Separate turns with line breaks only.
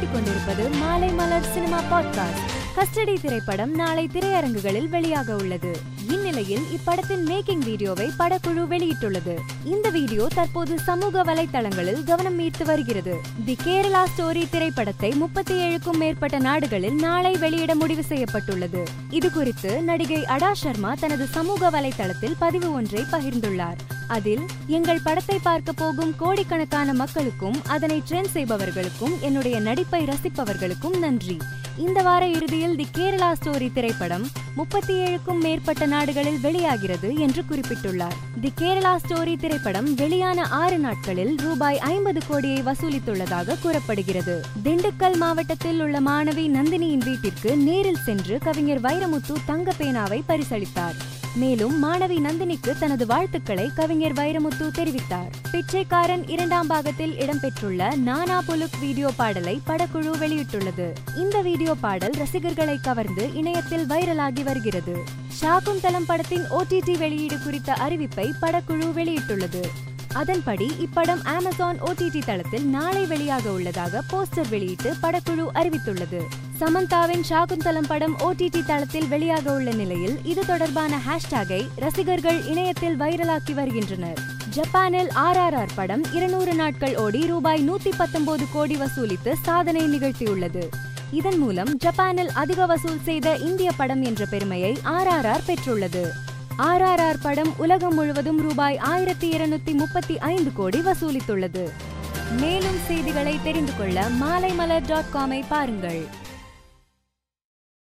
கேட்டுக்கொண்டிருப்பது மாலை மலர் cinema podcast. Custody திரைப்படம் நாளை திரையரங்குகளில் வெளியாக உள்ளது. இந்நிலையில் இப்படத்தின் மேக்கிங் வீடியோவை படக்குழு வெளியிட்டுள்ளது. இந்த வீடியோ தற்போது சமூக வலைத்தளங்களில் கவனம் ஈர்த்து வருகிறது. தி கேரளா ஸ்டோரி திரைப்படத்தை முப்பத்தி ஏழுக்கும் மேற்பட்ட நாடுகளில் நாளை வெளியிட முடிவு செய்யப்பட்டுள்ளது. இது குறித்து நடிகை அடா சர்மா தனது சமூக வலைதளத்தில் பதிவு ஒன்றை பகிர்ந்துள்ளார். அதில் எங்கள் படத்தை பார்க்க போகும் கோடிக்கணக்கான மக்களுக்கும் அதனை ட்ரெண்ட் செய்பவர்களுக்கும் என்னுடைய நடிப்பை ரசிப்பவர்களுக்கும் நன்றி. இந்த வார இறுதியில் தி கேரளா ஸ்டோரி திரைப்படம் முப்பத்தி ஏழுக்கும் மேற்பட்ட நாடுகளில் வெளியாகிறது என்று குறிப்பிட்டுள்ளார். தி கேரளா ஸ்டோரி திரைப்படம் வெளியான ஆறு நாட்களில் ரூபாய் ஐம்பது கோடியை வசூலித்துள்ளதாக கூறப்படுகிறது. திண்டுக்கல் மாவட்டத்தில் உள்ள மாணவி நந்தினியின் வீட்டிற்கு நேரில் சென்று கவிஞர் வைரமுத்து தங்க பேனாவை பரிசளித்தார். மேலும் மாணவி நந்தினிக்கு தனது வாழ்த்துக்களை கவிஞர் வைரமுத்து தெரிவித்தார். பிச்சைக்காரன் இரண்டாம் பாகத்தில் இடம்பெற்றுள்ள நானா புலுக் வீடியோ பாடலை படக்குழு வெளியிட்டுள்ளது. இந்த வீடியோ பாடல் ரசிகர்களை கவர்ந்து இணையத்தில் வைரலாகி வருகிறது. ஷாகுந்தலம் படத்தின் ஓடிடி வெளியீடு குறித்த அறிவிப்பை படக்குழு வெளியிட்டுள்ளது. அதன்படி இப்படம் அமேசான் ஓடிடி தளத்தில் நாளை வெளியாக உள்ளதாக போஸ்டர் வெளியிட்டு படக்குழு அறிவித்துள்ளது. சமந்தாவின் ஷாகுந்தலம் படம் ஓடிடி தளத்தில் வெளியாக உள்ள நிலையில் இது தொடர்பான ஹேஷ்டேகை ரசிகர்கள் இணையத்தில் வைரலாக்கி வருகின்றனர். ஜப்பானில் ஆர்ஆர்ஆர் படம் இருநூறு நாட்கள் ஓடி ரூபாய் நூத்தி பத்தொன்பது கோடி வசூலித்து சாதனை நிகழ்த்தியுள்ளது. இதன் மூலம் ஜப்பானில் அதிக வசூல் செய்த இந்திய படம் என்ற பெருமையை ஆர்ஆர்ஆர் பெற்றுள்ளது. ஆர்ஆர்ஆர் படம் உலகம் முழுவதும் ரூபாய் ஆயிரத்தி இருநூத்தி முப்பத்தி ஐந்து கோடி வசூலித்துள்ளது. மேலும் செய்திகளை தெரிந்து கொள்ள மாலைமலர் டாட் காமை பாருங்கள்.